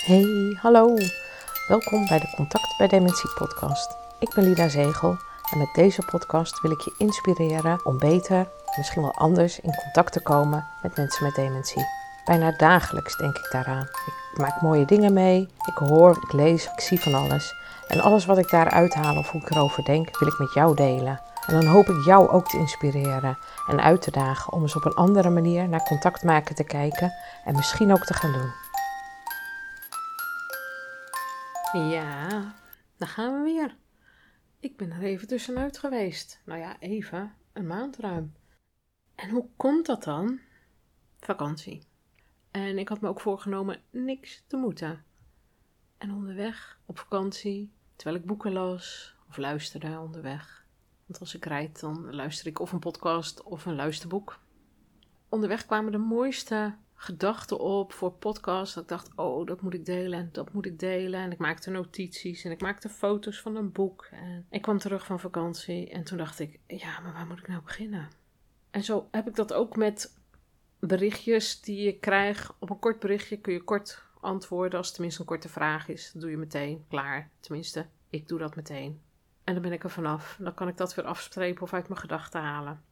Hey, hallo. Welkom bij de Contact bij Dementie podcast. Ik ben Lida Zegel en met deze podcast wil ik je inspireren om beter, misschien wel anders, in contact te komen met mensen met dementie. Bijna dagelijks denk ik daaraan. Ik maak mooie dingen mee, ik hoor, ik lees, ik zie van alles. En alles wat ik daaruit haal of hoe ik erover denk, wil ik met jou delen. En dan hoop ik jou ook te inspireren en uit te dagen om eens op een andere manier naar contact maken te kijken en misschien ook te gaan doen. Ja, daar gaan we weer. Ik ben er even tussenuit geweest. Nou ja, even, een maand ruim. En hoe komt dat dan? Vakantie. En ik had me ook voorgenomen niks te moeten. En onderweg, op vakantie, terwijl ik boeken las of luisterde onderweg. Want als ik rijd, dan luister ik of een podcast of een luisterboek. Onderweg kwamen de mooiste gedachten op voor podcasts. Dat ik dacht, oh, dat moet ik delen en dat moet ik delen. En ik maakte notities en ik maakte foto's van een boek. En ik kwam terug van vakantie en toen dacht ik, ja, maar waar moet ik nou beginnen? En zo heb ik dat ook met berichtjes die je krijgt. Op een kort berichtje kun je kort antwoorden als het tenminste een korte vraag is. Dat doe je meteen, klaar. Tenminste, ik doe dat meteen. En dan ben ik er vanaf. Dan kan ik dat weer afstrepen of uit mijn gedachten halen.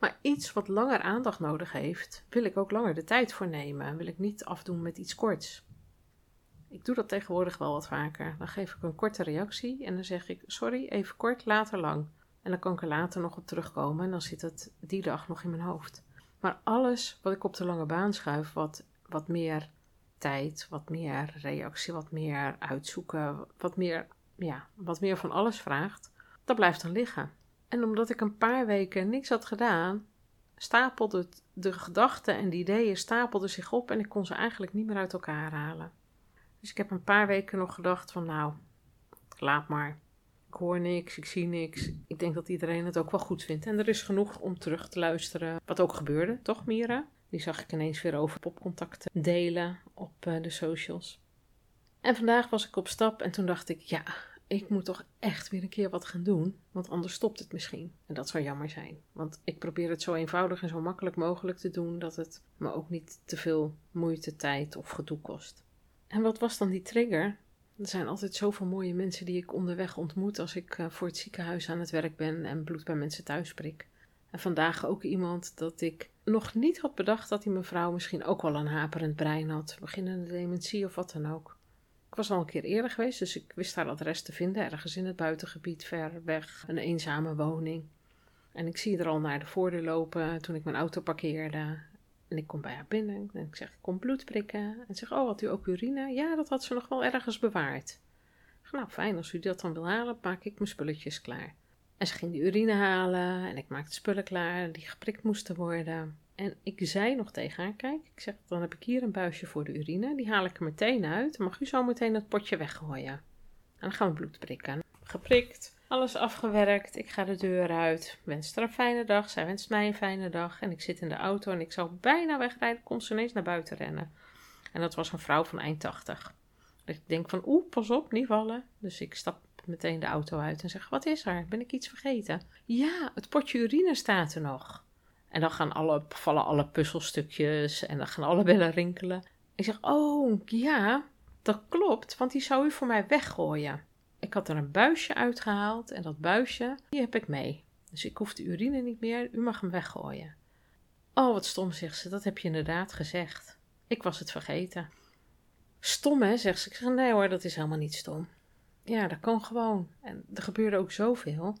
Maar iets wat langer aandacht nodig heeft, wil ik ook langer de tijd voor nemen. Wil ik niet afdoen met iets korts. Ik doe dat tegenwoordig wel wat vaker. Dan geef ik een korte reactie en dan zeg ik: Sorry, even kort, later lang. En dan kan ik er later nog op terugkomen en dan zit het die dag nog in mijn hoofd. Maar alles wat ik op de lange baan schuif, wat, wat meer tijd, wat meer reactie, wat meer uitzoeken, wat meer, ja, wat meer van alles vraagt, dat blijft dan liggen. En omdat ik een paar weken niks had gedaan, stapelde de gedachten en de ideeën stapelden zich op en ik kon ze eigenlijk niet meer uit elkaar halen. Dus ik heb een paar weken nog gedacht van nou, laat maar. Ik hoor niks, ik zie niks. Ik denk dat iedereen het ook wel goed vindt. En er is genoeg om terug te luisteren. Wat ook gebeurde, toch Mira? Die zag ik ineens weer over popcontacten delen op eh, de socials. En vandaag was ik op stap en toen dacht ik, ja, ik moet toch echt weer een keer wat gaan doen, want anders stopt het misschien. En dat zou jammer zijn, want ik probeer het zo eenvoudig en zo makkelijk mogelijk te doen dat het me ook niet te veel moeite, tijd of gedoe kost. En wat was dan die trigger? Er zijn altijd zoveel mooie mensen die ik onderweg ontmoet als ik eh, voor het ziekenhuis aan het werk ben en bloed bij mensen thuis prik. En vandaag ook iemand dat ik nog niet had bedacht dat die mevrouw misschien ook wel een haperend brein had, beginnende dementie of wat dan ook. Ik was al een keer eerder geweest, dus ik wist haar adres te vinden, ergens in het buitengebied, ver weg, een eenzame woning. En ik zie er al naar de voordeur lopen toen ik mijn auto parkeerde. En ik kom bij haar binnen en ik zeg, ik kom bloed prikken. En zeg, oh, had u ook urine? Ja, dat had ze nog wel ergens bewaard. Nou, fijn, als u dat dan wil halen, maak ik mijn spulletjes klaar. En ze ging de urine halen en ik maakte spullen klaar die geprikt moesten worden. En ik zei nog tegen haar, kijk, ik zeg, dan heb ik hier een buisje voor de urine. Die haal ik er meteen uit. mag u zo meteen het potje weggooien. En dan gaan we bloed prikken. Geprikt, alles afgewerkt. Ik ga de deur uit. Wens haar een fijne dag. Zij wenst mij een fijne dag. En ik zit in de auto en ik zou bijna wegrijden. Komt ze ineens naar buiten rennen. En dat was een vrouw van eind 80. Dus ik denk van, oeh, pas op, niet vallen. Dus ik stap meteen de auto uit en zeg, wat is er? Ben ik iets vergeten? Ja, het potje urine staat er nog. En dan gaan alle, vallen alle puzzelstukjes en dan gaan alle bellen rinkelen. Ik zeg, oh ja, dat klopt, want die zou u voor mij weggooien. Ik had er een buisje uitgehaald en dat buisje, die heb ik mee. Dus ik hoef de urine niet meer, u mag hem weggooien. Oh, wat stom, zegt ze, dat heb je inderdaad gezegd. Ik was het vergeten. Stom, hè, zegt ze. Ik zeg, nee hoor, dat is helemaal niet stom. Ja, dat kan gewoon. En er gebeurde ook zoveel.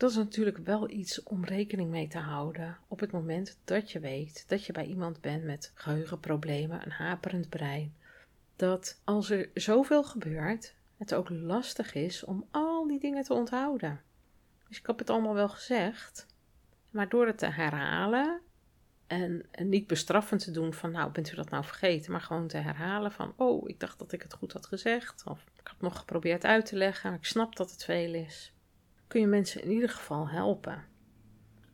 Dat is natuurlijk wel iets om rekening mee te houden op het moment dat je weet dat je bij iemand bent met geheugenproblemen, een haperend brein. Dat als er zoveel gebeurt, het ook lastig is om al die dingen te onthouden. Dus ik heb het allemaal wel gezegd, maar door het te herhalen en, en, niet bestraffend te doen van, nou, bent u dat nou vergeten? Maar gewoon te herhalen van, oh, ik dacht dat ik het goed had gezegd. Of ik had nog geprobeerd uit te leggen, maar ik snap dat het veel is kun je mensen in ieder geval helpen.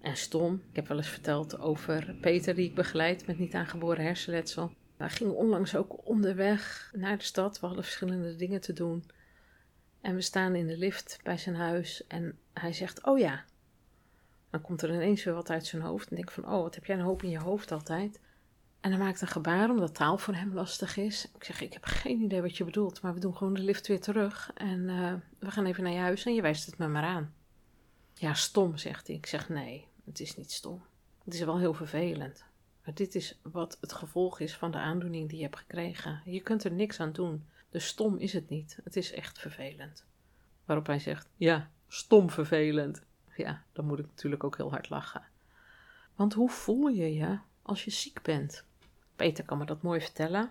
En stom, ik heb wel eens verteld over Peter die ik begeleid met niet aangeboren hersenletsel. Hij ging onlangs ook onderweg naar de stad. We hadden verschillende dingen te doen. En we staan in de lift bij zijn huis en hij zegt, oh ja. Dan komt er ineens weer wat uit zijn hoofd en denk van, oh, wat heb jij een hoop in je hoofd altijd. En hij maakt een gebaar omdat taal voor hem lastig is. Ik zeg, ik heb geen idee wat je bedoelt, maar we doen gewoon de lift weer terug. En uh, we gaan even naar je huis en je wijst het me maar aan. Ja, stom, zegt hij. Ik zeg, nee, het is niet stom. Het is wel heel vervelend. Maar dit is wat het gevolg is van de aandoening die je hebt gekregen. Je kunt er niks aan doen. Dus stom is het niet. Het is echt vervelend. Waarop hij zegt: Ja, stom vervelend. Ja, dan moet ik natuurlijk ook heel hard lachen. Want hoe voel je je als je ziek bent? Peter kan me dat mooi vertellen.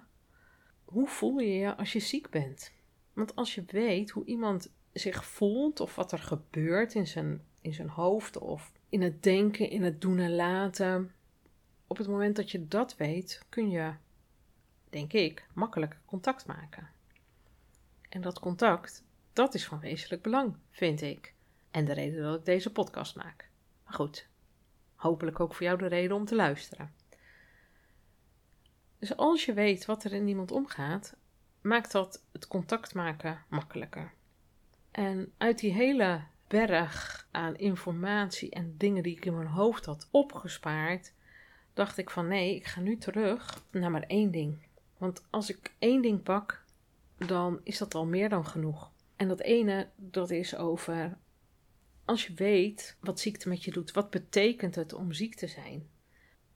Hoe voel je je als je ziek bent? Want als je weet hoe iemand zich voelt of wat er gebeurt in zijn, in zijn hoofd of in het denken, in het doen en laten. Op het moment dat je dat weet, kun je, denk ik, makkelijk contact maken. En dat contact, dat is van wezenlijk belang, vind ik. En de reden dat ik deze podcast maak. Maar goed, hopelijk ook voor jou de reden om te luisteren. Dus als je weet wat er in iemand omgaat, maakt dat het contact maken makkelijker. En uit die hele berg aan informatie en dingen die ik in mijn hoofd had opgespaard, dacht ik van nee, ik ga nu terug naar maar één ding. Want als ik één ding pak, dan is dat al meer dan genoeg. En dat ene, dat is over als je weet wat ziekte met je doet, wat betekent het om ziek te zijn?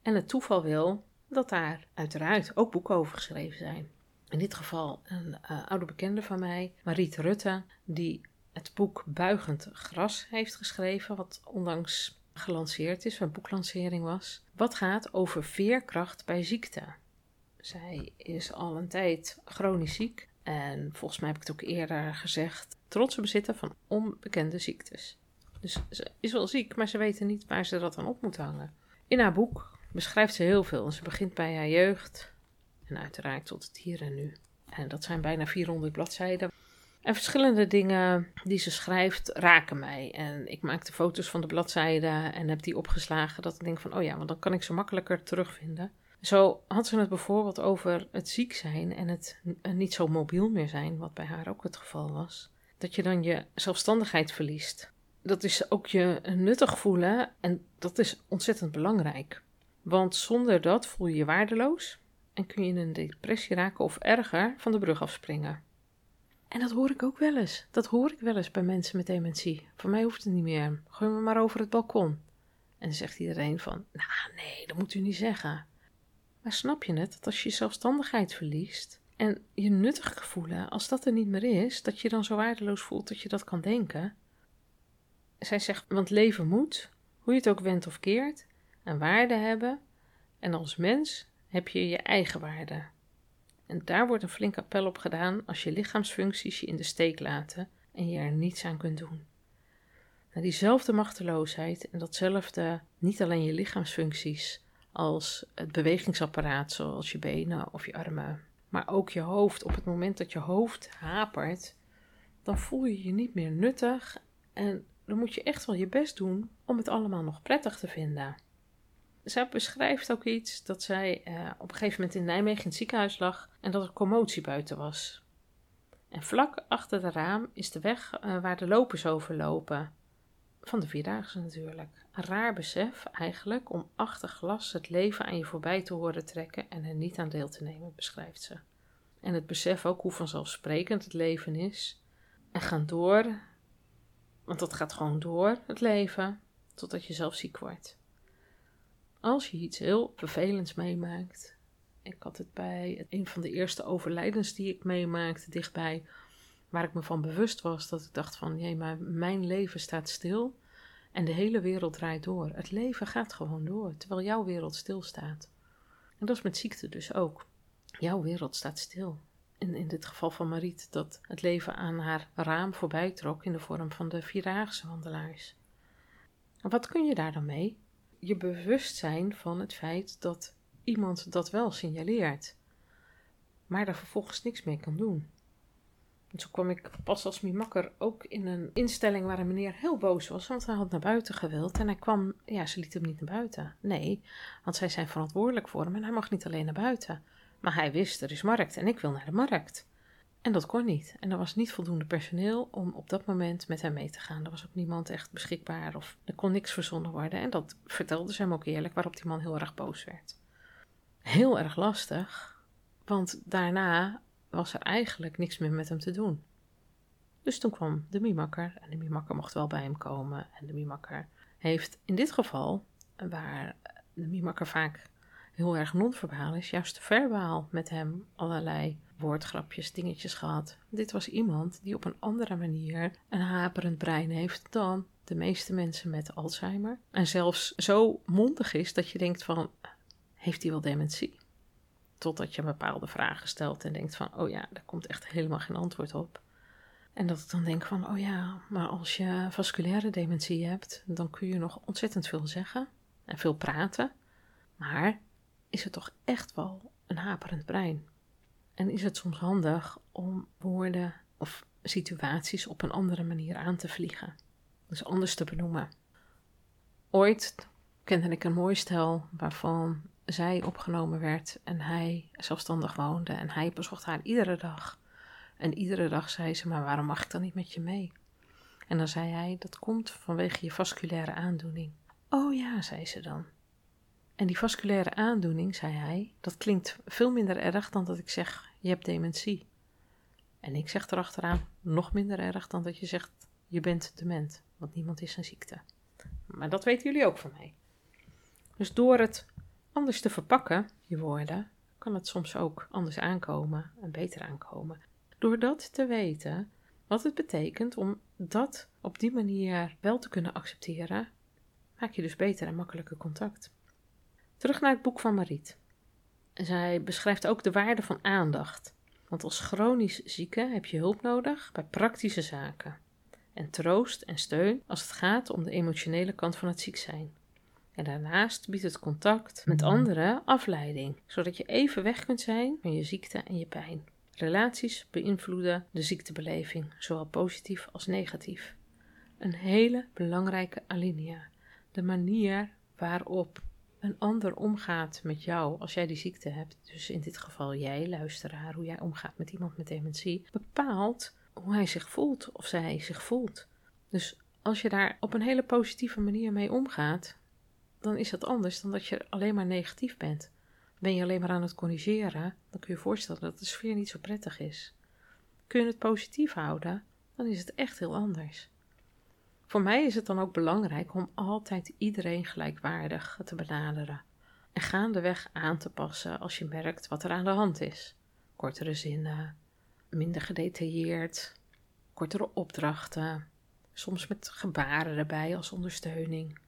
En het toeval wil dat daar uiteraard ook boeken over geschreven zijn. In dit geval een uh, oude bekende van mij, Mariet Rutte, die het boek Buigend Gras heeft geschreven, wat onlangs gelanceerd is, een boeklancering was. Wat gaat over veerkracht bij ziekte. Zij is al een tijd chronisch ziek en volgens mij heb ik het ook eerder gezegd, trotse bezitter van onbekende ziektes. Dus ze is wel ziek, maar ze weten niet waar ze dat aan op moet hangen. In haar boek beschrijft ze heel veel. Ze begint bij haar jeugd en uiteraard tot het hier en nu. En dat zijn bijna 400 bladzijden. En verschillende dingen die ze schrijft raken mij. En ik maakte foto's van de bladzijden en heb die opgeslagen. Dat ik denk van, oh ja, want dan kan ik ze makkelijker terugvinden. Zo had ze het bijvoorbeeld over het ziek zijn en het niet zo mobiel meer zijn, wat bij haar ook het geval was. Dat je dan je zelfstandigheid verliest. Dat is ook je nuttig voelen en dat is ontzettend belangrijk. Want zonder dat voel je je waardeloos en kun je in een depressie raken of erger van de brug afspringen. En dat hoor ik ook wel eens. Dat hoor ik wel eens bij mensen met dementie. Voor mij hoeft het niet meer. Gooi me maar over het balkon. En zegt iedereen van, nou nee, dat moet u niet zeggen. Maar snap je het, dat als je zelfstandigheid verliest en je nuttig voelen, als dat er niet meer is, dat je dan zo waardeloos voelt dat je dat kan denken? Zij zegt, want leven moet, hoe je het ook wendt of keert, een waarde hebben. En als mens heb je je eigen waarde. En daar wordt een flink appel op gedaan als je lichaamsfuncties je in de steek laten en je er niets aan kunt doen. Nou, diezelfde machteloosheid en datzelfde, niet alleen je lichaamsfuncties, als het bewegingsapparaat, zoals je benen of je armen, maar ook je hoofd. Op het moment dat je hoofd hapert, dan voel je je niet meer nuttig en dan moet je echt wel je best doen om het allemaal nog prettig te vinden. Zij beschrijft ook iets dat zij uh, op een gegeven moment in Nijmegen in het ziekenhuis lag en dat er commotie buiten was. En vlak achter de raam is de weg uh, waar de lopers overlopen. Van de vierdaagse natuurlijk. Een raar besef eigenlijk om achter glas het leven aan je voorbij te horen trekken en er niet aan deel te nemen, beschrijft ze. En het besef ook hoe vanzelfsprekend het leven is. En gaan door, want dat gaat gewoon door, het leven, totdat je zelf ziek wordt. Als je iets heel vervelends meemaakt. Ik had het bij een van de eerste overlijdens die ik meemaakte dichtbij, waar ik me van bewust was dat ik dacht van, jee, maar mijn leven staat stil en de hele wereld draait door. Het leven gaat gewoon door, terwijl jouw wereld stilstaat. En dat is met ziekte dus ook. Jouw wereld staat stil. In, in dit geval van Mariet, dat het leven aan haar raam voorbij trok in de vorm van de Vierdaagse wandelaars. En wat kun je daar dan mee? Je bewust zijn van het feit dat iemand dat wel signaleert, maar daar vervolgens niks mee kan doen. En toen kwam ik pas als mijn makker ook in een instelling waar een meneer heel boos was, want hij had naar buiten gewild. En hij kwam, ja, ze liet hem niet naar buiten. Nee, want zij zijn verantwoordelijk voor hem en hij mag niet alleen naar buiten. Maar hij wist, er is markt en ik wil naar de markt. En dat kon niet. En er was niet voldoende personeel om op dat moment met hem mee te gaan. Er was ook niemand echt beschikbaar of er kon niks verzonnen worden. En dat vertelde ze hem ook eerlijk, waarop die man heel erg boos werd. heel erg lastig, want daarna was er eigenlijk niks meer met hem te doen. Dus toen kwam de mimakker en de mimakker mocht wel bij hem komen. En de mimakker heeft in dit geval, waar de mimakker vaak heel erg non-verbaal is, juist verbaal met hem allerlei woordgrapjes, dingetjes gehad. Dit was iemand die op een andere manier een haperend brein heeft dan de meeste mensen met Alzheimer. En zelfs zo mondig is dat je denkt van, heeft hij wel dementie? Totdat je bepaalde vragen stelt en denkt van, oh ja, daar komt echt helemaal geen antwoord op. En dat ik dan denk van, oh ja, maar als je vasculaire dementie hebt, dan kun je nog ontzettend veel zeggen en veel praten. Maar is het toch echt wel een haperend brein? En is het soms handig om woorden of situaties op een andere manier aan te vliegen? Dus anders te benoemen. Ooit kende ik een mooi stel waarvan zij opgenomen werd en hij zelfstandig woonde en hij bezocht haar iedere dag. En iedere dag zei ze: Maar waarom mag ik dan niet met je mee? En dan zei hij: Dat komt vanwege je vasculaire aandoening. Oh ja, zei ze dan. En die vasculaire aandoening, zei hij, dat klinkt veel minder erg dan dat ik zeg: Je hebt dementie. En ik zeg erachteraan: Nog minder erg dan dat je zegt: Je bent dement, want niemand is een ziekte. Maar dat weten jullie ook van mij. Dus door het anders te verpakken, je woorden, kan het soms ook anders aankomen en beter aankomen. Door dat te weten, wat het betekent om dat op die manier wel te kunnen accepteren, maak je dus beter en makkelijker contact. Terug naar het boek van Mariet. Zij beschrijft ook de waarde van aandacht. Want als chronisch zieke heb je hulp nodig bij praktische zaken. En troost en steun als het gaat om de emotionele kant van het ziek zijn. En daarnaast biedt het contact met anderen afleiding, zodat je even weg kunt zijn van je ziekte en je pijn. Relaties beïnvloeden de ziektebeleving, zowel positief als negatief. Een hele belangrijke alinea. De manier waarop een ander omgaat met jou als jij die ziekte hebt, dus in dit geval jij, luisteraar, hoe jij omgaat met iemand met dementie, bepaalt hoe hij zich voelt of zij zich voelt. Dus als je daar op een hele positieve manier mee omgaat, dan is dat anders dan dat je alleen maar negatief bent. Ben je alleen maar aan het corrigeren, dan kun je je voorstellen dat de sfeer niet zo prettig is. Kun je het positief houden, dan is het echt heel anders. Voor mij is het dan ook belangrijk om altijd iedereen gelijkwaardig te benaderen en gaandeweg aan te passen als je merkt wat er aan de hand is. Kortere zinnen, minder gedetailleerd, kortere opdrachten, soms met gebaren erbij als ondersteuning,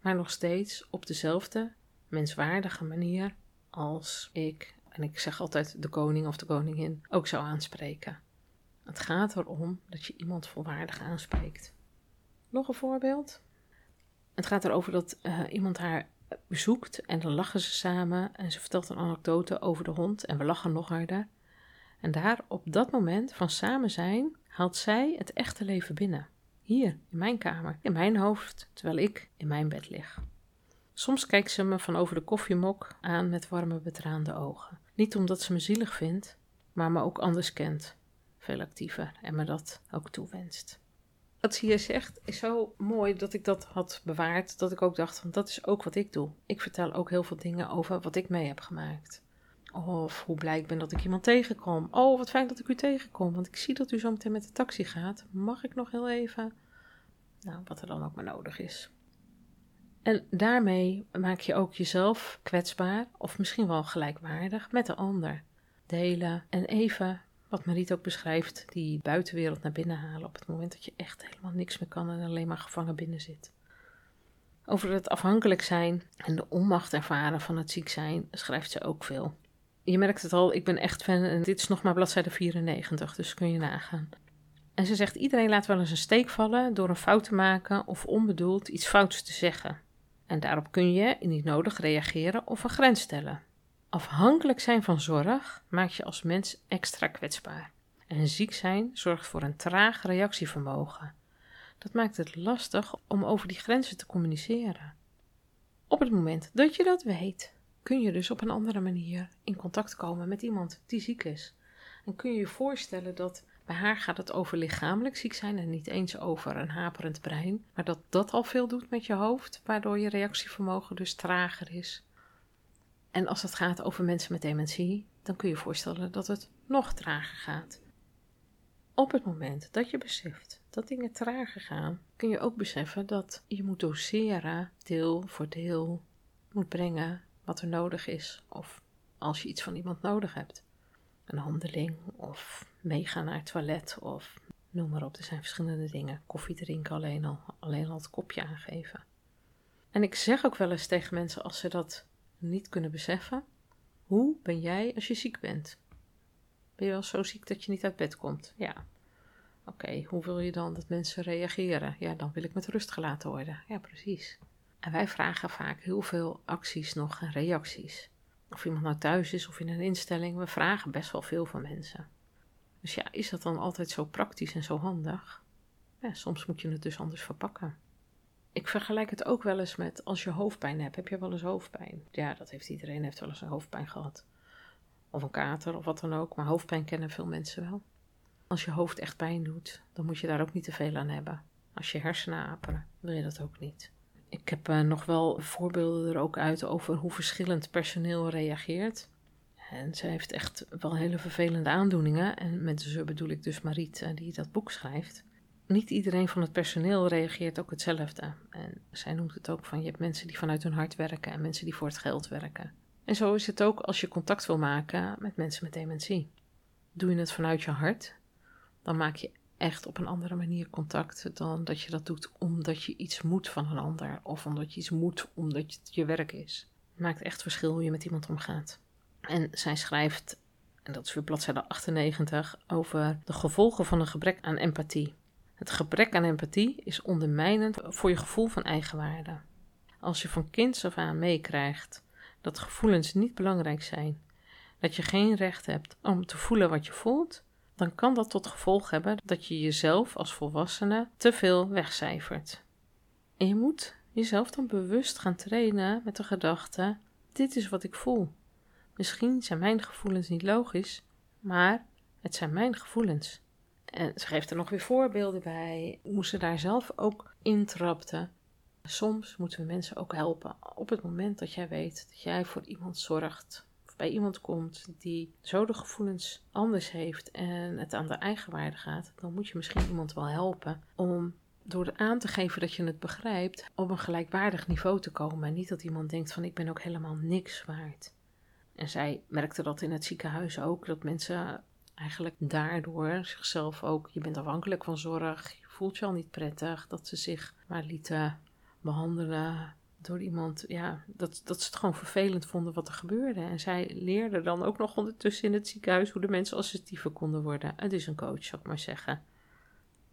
maar nog steeds op dezelfde menswaardige manier als ik, en ik zeg altijd de koning of de koningin, ook zou aanspreken. Het gaat erom dat je iemand volwaardig aanspreekt. Nog een voorbeeld. Het gaat erover dat uh, iemand haar bezoekt en dan lachen ze samen en ze vertelt een anekdote over de hond en we lachen nog harder. En daar op dat moment van samen zijn haalt zij het echte leven binnen. Hier, in mijn kamer, in mijn hoofd, terwijl ik in mijn bed lig. Soms kijkt ze me van over de koffiemok aan met warme betraande ogen. Niet omdat ze me zielig vindt, maar me ook anders kent. Veel actiever en me dat ook toewenst. Wat hier zegt is zo mooi dat ik dat had bewaard. Dat ik ook dacht, van dat is ook wat ik doe. Ik vertel ook heel veel dingen over wat ik mee heb gemaakt. Of hoe blij ik ben dat ik iemand tegenkom. Oh, wat fijn dat ik u tegenkom, want ik zie dat u zo meteen met de taxi gaat. Mag ik nog heel even? Nou, wat er dan ook maar nodig is. En daarmee maak je ook jezelf kwetsbaar of misschien wel gelijkwaardig met de ander. Delen en even, wat Mariet ook beschrijft, die buitenwereld naar binnen halen op het moment dat je echt helemaal niks meer kan en alleen maar gevangen binnen zit. Over het afhankelijk zijn en de onmacht ervaren van het ziek zijn schrijft ze ook veel. Je merkt het al, ik ben echt fan en dit is nog maar bladzijde 94, dus kun je nagaan. En ze zegt: iedereen laat wel eens een steek vallen door een fout te maken of onbedoeld iets fouts te zeggen. En daarop kun je niet nodig reageren of een grens stellen. Afhankelijk zijn van zorg maakt je als mens extra kwetsbaar. En ziek zijn zorgt voor een traag reactievermogen. Dat maakt het lastig om over die grenzen te communiceren. Op het moment dat je dat weet, kun je dus op een andere manier in contact komen met iemand die ziek is. En kun je je voorstellen dat bij haar gaat het over lichamelijk ziek zijn en niet eens over een haperend brein. Maar dat dat al veel doet met je hoofd, waardoor je reactievermogen dus trager is. En als het gaat over mensen met dementie, dan kun je voorstellen dat het nog trager gaat. Op het moment dat je beseft dat dingen trager gaan, kun je ook beseffen dat je moet doseren, deel voor deel moet brengen wat er nodig is. Of als je iets van iemand nodig hebt. Een handeling of meegaan naar het toilet of noem maar op. Er zijn verschillende dingen. Koffie drinken alleen al, alleen al het kopje aangeven. En ik zeg ook wel eens tegen mensen als ze dat niet kunnen beseffen. Hoe ben jij als je ziek bent? Ben je wel zo ziek dat je niet uit bed komt? Ja. Oké, hoe wil je dan dat mensen reageren? Ja, dan wil ik met rust gelaten worden. Ja, precies. En wij vragen vaak heel veel acties nog en reacties. Of iemand nou thuis is of in een instelling, we vragen best wel veel van mensen. Dus ja, is dat dan altijd zo praktisch en zo handig? Ja, soms moet je het dus anders verpakken. Ik vergelijk het ook wel eens met als je hoofdpijn hebt. Heb je wel eens hoofdpijn? Ja, dat heeft iedereen heeft wel eens een hoofdpijn gehad. Of een kater of wat dan ook. Maar hoofdpijn kennen veel mensen wel. Als je hoofd echt pijn doet, dan moet je daar ook niet te veel aan hebben. Als je hersenen aperen, wil je dat ook niet. Ik heb uh, nog wel voorbeelden er ook uit over hoe verschillend personeel reageert. En ze heeft echt wel hele vervelende aandoeningen. En met ze bedoel ik dus Mariet, uh, die dat boek schrijft. Niet iedereen van het personeel reageert ook hetzelfde. En zij noemt het ook van je hebt mensen die vanuit hun hart werken en mensen die voor het geld werken. En zo is het ook als je contact wil maken met mensen met dementie. Doe je het vanuit je hart, dan maak je echt op een andere manier contact dan dat je dat doet omdat je iets moet van een ander of omdat je iets moet omdat het je werk is. Het maakt echt verschil hoe je met iemand omgaat. En zij schrijft, en dat is weer bladzijde 98, over de gevolgen van een gebrek aan empathie. Het gebrek aan empathie is ondermijnend voor je gevoel van eigenwaarde. Als je van kinds af aan meekrijgt dat gevoelens niet belangrijk zijn, dat je geen recht hebt om te voelen wat je voelt, dan kan dat tot gevolg hebben dat je jezelf als volwassene te veel wegcijfert. En je moet jezelf dan bewust gaan trainen met de gedachte: dit is wat ik voel. Misschien zijn mijn gevoelens niet logisch, maar het zijn mijn gevoelens. En ze geeft er nog weer voorbeelden bij hoe ze daar zelf ook intrapte. Soms moeten we mensen ook helpen. Op het moment dat jij weet dat jij voor iemand zorgt, of bij iemand komt die zo de gevoelens anders heeft en het aan de eigenwaarde gaat, dan moet je misschien iemand wel helpen om door aan te geven dat je het begrijpt, op een gelijkwaardig niveau te komen. En niet dat iemand denkt van ik ben ook helemaal niks waard. En zij merkte dat in het ziekenhuis ook, dat mensen eigenlijk daardoor zichzelf ook, je bent afhankelijk van zorg, je voelt je al niet prettig, dat ze zich maar lieten behandelen door iemand, ja, dat, dat ze het gewoon vervelend vonden wat er gebeurde. En zij leerde dan ook nog ondertussen in het ziekenhuis hoe de mensen assertiever konden worden. Het is een coach, zou ik maar zeggen.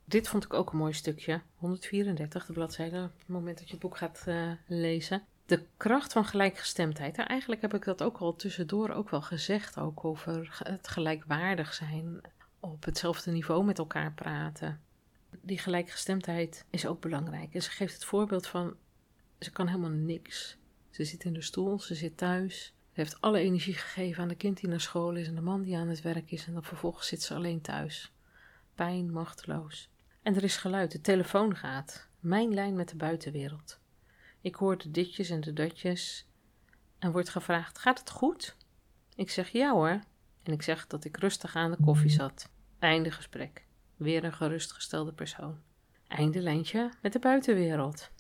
Dit vond ik ook een mooi stukje, 134, de bladzijde, op het moment dat je het boek gaat uh, lezen de kracht van gelijkgestemdheid. eigenlijk heb ik dat ook al tussendoor ook wel gezegd, ook over het gelijkwaardig zijn, op hetzelfde niveau met elkaar praten. Die gelijkgestemdheid is ook belangrijk. En ze geeft het voorbeeld van, ze kan helemaal niks. Ze zit in de stoel, ze zit thuis. Ze heeft alle energie gegeven aan de kind die naar school is en de man die aan het werk is. En dan vervolgens zit ze alleen thuis. Pijn, machteloos. En er is geluid, de telefoon gaat. Mijn lijn met de buitenwereld. Ik hoor de ditjes en de datjes en wordt gevraagd: Gaat het goed? Ik zeg ja hoor. En ik zeg dat ik rustig aan de koffie zat. Einde gesprek. Weer een gerustgestelde persoon. Einde lijntje met de buitenwereld.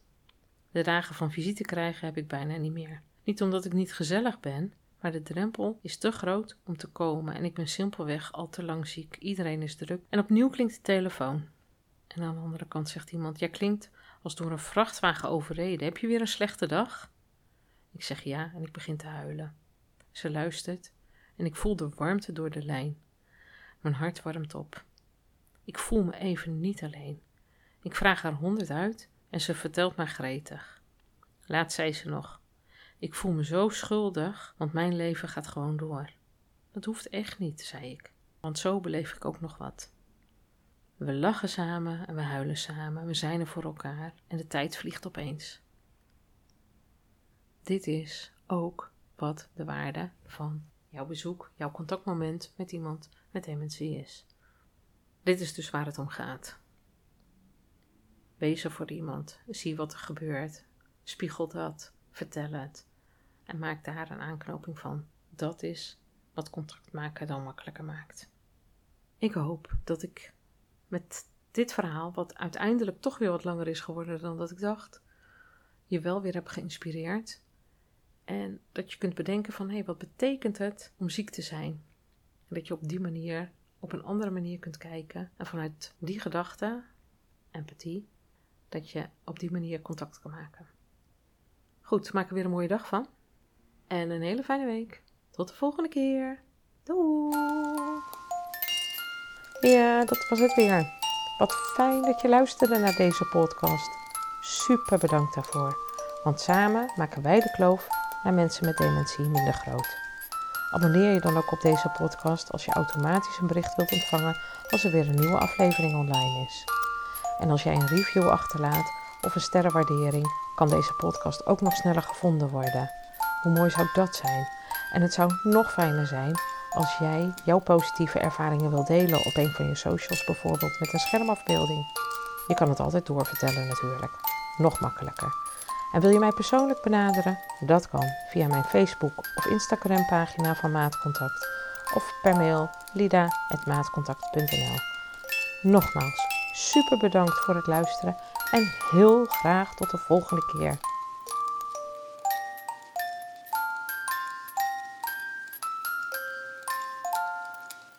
De dagen van visite krijgen heb ik bijna niet meer. Niet omdat ik niet gezellig ben, maar de drempel is te groot om te komen en ik ben simpelweg al te lang ziek. Iedereen is druk. En opnieuw klinkt de telefoon. En aan de andere kant zegt iemand: Jij klinkt als door een vrachtwagen overreden. Heb je weer een slechte dag? Ik zeg ja en ik begin te huilen. Ze luistert en ik voel de warmte door de lijn. Mijn hart warmt op. Ik voel me even niet alleen. Ik vraag haar honderd uit en ze vertelt mij gretig. Laat zei ze nog: Ik voel me zo schuldig, want mijn leven gaat gewoon door. Dat hoeft echt niet, zei ik, want zo beleef ik ook nog wat. We lachen samen en we huilen samen. We zijn er voor elkaar en de tijd vliegt opeens. Dit is ook wat de waarde van jouw bezoek, jouw contactmoment met iemand met dementie is. Dit is dus waar het om gaat. Wees er voor iemand, zie wat er gebeurt, spiegel dat, vertel het. En maak daar een aanknoping van. Dat is wat contact maken dan makkelijker maakt. Ik hoop dat ik met dit verhaal, wat uiteindelijk toch weer wat langer is geworden dan dat ik dacht, je wel weer heb geïnspireerd. En dat je kunt bedenken van, hé, hey, wat betekent het om ziek te zijn? En dat je op die manier, op een andere manier kunt kijken. En vanuit die gedachte, empathie, dat je op die manier contact kan maken. Goed, maak er weer een mooie dag van. En een hele fijne week. Tot de volgende keer. Doei! Ja, dat was het weer. Wat fijn dat je luisterde naar deze podcast. Super bedankt daarvoor. Want samen maken wij de kloof naar mensen met dementie minder groot. Abonneer je dan ook op deze podcast als je automatisch een bericht wilt ontvangen als er weer een nieuwe aflevering online is. En als jij een review achterlaat of een sterrenwaardering, kan deze podcast ook nog sneller gevonden worden. Hoe mooi zou dat zijn? En het zou nog fijner zijn als jij jouw positieve ervaringen wil delen op een van je socials, bijvoorbeeld met een schermafbeelding. Je kan het altijd doorvertellen natuurlijk. Nog makkelijker. En wil je mij persoonlijk benaderen? Dat kan via mijn Facebook of Instagram pagina van Maatcontact of per mail lida.maatcontact.nl Nogmaals, super bedankt voor het luisteren en heel graag tot de volgende keer.